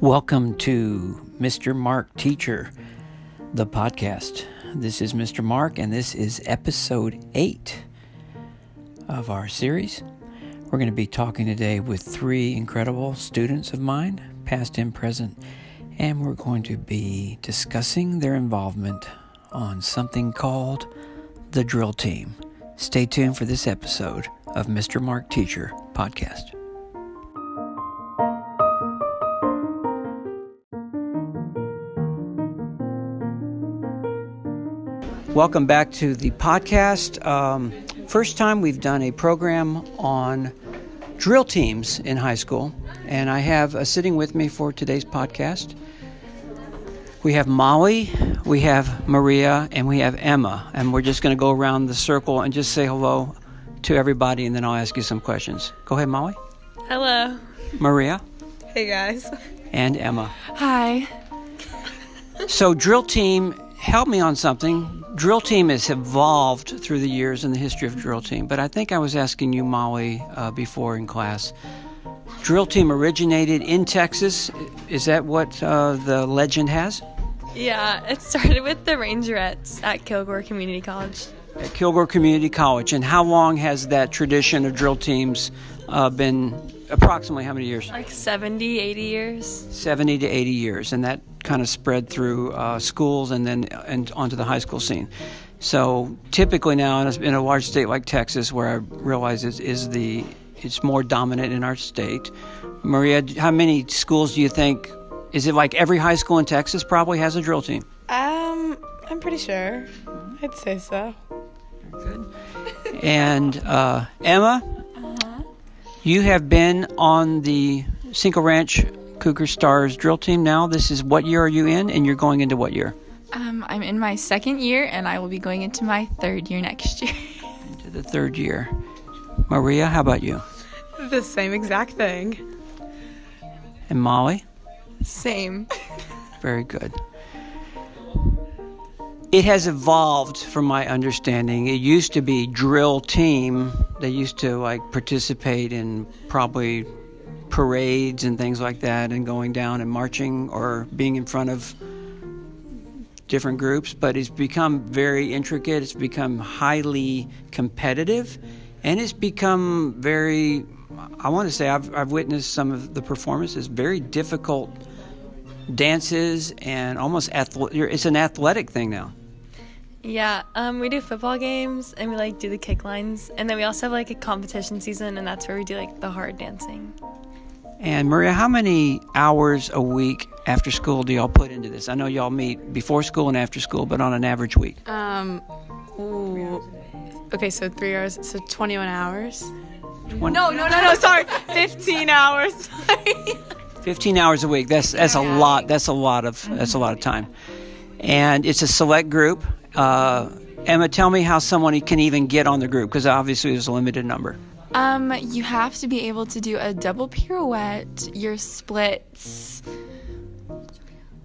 Welcome to Mr. Mark Teacher, the podcast. This is Mr. Mark, and this is episode 8 of our series. We're going to be talking today with three incredible students of mine, past and present, and we're going to be discussing their involvement on something called the drill team. Stay tuned for this episode of Mr. Mark Teacher podcast. Welcome back to the podcast. Um, first time we've done a program on drill teams in high school, and I have uh, sitting with me for today's podcast. We have Molly, we have Maria, and we have Emma, and we're just going to go around the circle and just say hello to everybody, and then I'll ask you some questions. Go ahead, Molly. Hello. Maria. Hey guys. And Emma. Hi. So, drill team help me on something. Drill team has evolved through the years in the history of drill team, but I think I was asking you, Molly, uh, before in class. Drill team originated in Texas. Is that what uh, the legend has? Yeah, it started with the Rangerettes at Kilgore Community College. At Kilgore Community College. And how long has that tradition of drill teams uh, been? Approximately how many years? Like 70, 80 years. 70 to 80 years. And that kind of spread through uh, schools and then and onto the high school scene. So typically now in a, large state like Texas, where I realize is, is the it's more dominant in our state. Maria, how many schools do you think? Is it like every high school in Texas probably has a drill team? Um, I'm pretty sure. I'd say so. Good. And uh, Emma, you have been on the Cinco Ranch Cougar Stars drill team now. This is what year are you in, and you're going into what year? Um, I'm in my second year, and I will be going into my third year next year. into the third year. Maria, how about you? The same exact thing. And Molly? Same. Very good. It has evolved from my understanding. It used to be drill team. They used to like participate in probably parades and things like that and going down and marching or being in front of different groups, but it's become very intricate. It's become highly competitive and it's become very, I want to say, I've, I've witnessed some of the performances, very difficult dances and almost athle- it's an athletic thing now. Yeah, um, we do football games and we like do the kick lines, and then we also have like a competition season, and that's where we do like the hard dancing. And Maria, how many hours a week after school do y'all put into this? I know y'all meet before school and after school, but on an average week. Um, ooh, okay, so three hours, so 21 hours. 20, no, no, no, no, sorry, 15 hours. 15 hours a week. That's that's a lot. That's a lot of that's a lot of time. And it's a select group. Uh, Emma, tell me how someone can even get on the group because obviously there's a limited number. Um, you have to be able to do a double pirouette, your splits,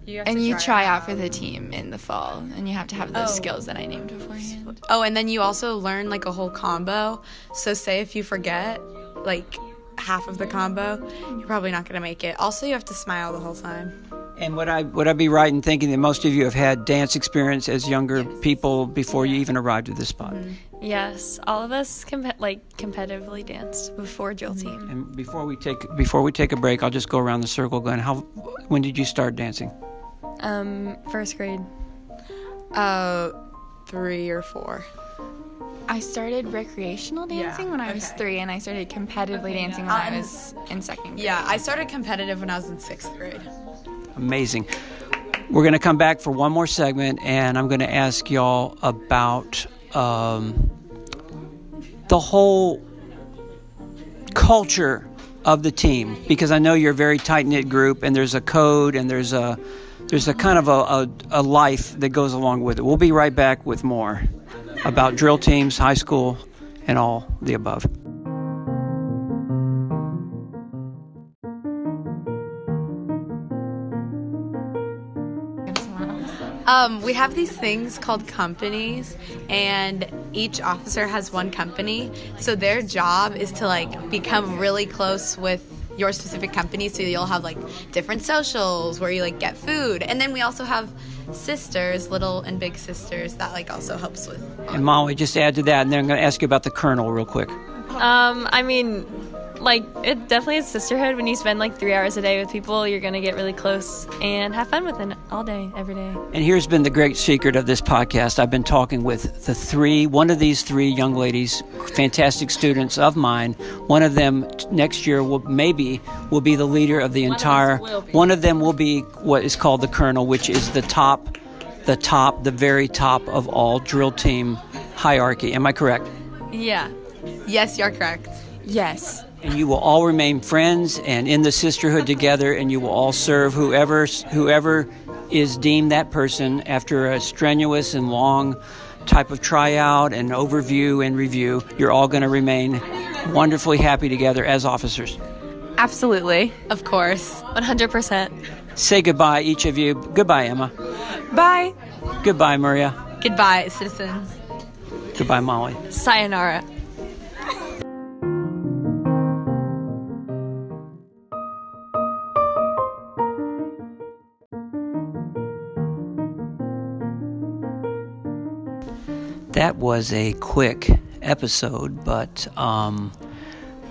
you and you try out for the team in the fall, and you have to have those oh. skills that I named beforehand. Oh, and then you also learn like a whole combo. So say if you forget, like half of the combo, you're probably not going to make it. Also, you have to smile the whole time. And would I would I be right in thinking that most of you have had dance experience as younger people before you even arrived at this spot? Mm-hmm. Yes, all of us com- like competitively danced before drill mm-hmm. team. And before we take before we take a break, I'll just go around the circle. Glenn, how when did you start dancing? Um, first grade. Uh, three or four. I started recreational dancing yeah, when I okay. was three, and I started competitively okay, dancing yeah. when um, I was in second grade. Yeah, I started competitive when I was in sixth grade. Amazing. We're going to come back for one more segment, and I'm going to ask y'all about um, the whole culture of the team because I know you're a very tight knit group, and there's a code and there's a there's a kind of a, a, a life that goes along with it. We'll be right back with more about drill teams, high school, and all the above. Um, we have these things called companies, and each officer has one company. So their job is to like become really close with your specific company. So you'll have like different socials where you like get food, and then we also have sisters, little and big sisters, that like also helps with. And Molly, just add to that, and then I'm going to ask you about the Colonel real quick. Um, I mean, like it definitely is sisterhood. When you spend like three hours a day with people you're gonna get really close and have fun with them all day every day. And here's been the great secret of this podcast. I've been talking with the three one of these three young ladies fantastic students of mine. One of them next year will maybe will be the leader of the one entire of one of them will be what is called the colonel which is the top the top the very top of all drill team hierarchy. Am i correct? Yeah. Yes you're correct yes. And you will all remain friends and in the sisterhood together and you will all serve whoever whoever is deemed that person after a strenuous and long type of tryout and overview and review. You're all going to remain wonderfully happy together as officers. Absolutely. Of course. 100% say goodbye each of you. Goodbye emma. Bye. Goodbye maria. Goodbye citizens. Goodbye molly. Sayonara that was a quick episode, but um,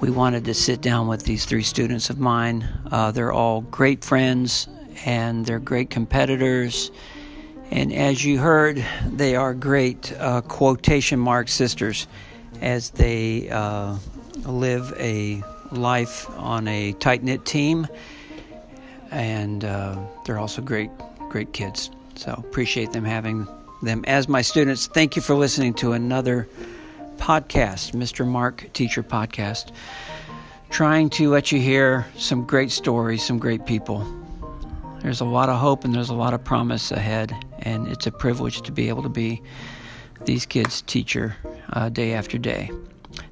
we wanted to sit down with these three students of mine. Uh, they're all great friends and they're great competitors. And as you heard, they are great uh, quotation mark sisters as they uh, live a life on a tight knit team. And uh, they're also great, great kids. So appreciate them having them as my students. Thank you for listening to another podcast, Mr. Mark Teacher Podcast. Trying to let you hear some great stories, some great people. There's a lot of hope and there's a lot of promise ahead, and it's a privilege to be able to be these kids' teacher uh, day after day.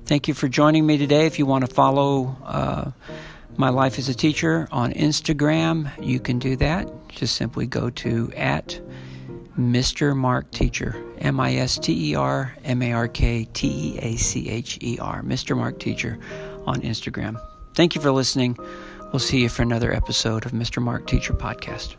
Thank you for joining me today. If you want to follow uh, my life as a teacher on Instagram, you can do that. Just simply go to at Mr. Mark Teacher, M I S T E R M A R K T E A C H E R, Mr. Mark Teacher on Instagram. Thank you for listening. We'll see you for another episode of Mr. Mark Teacher Podcast.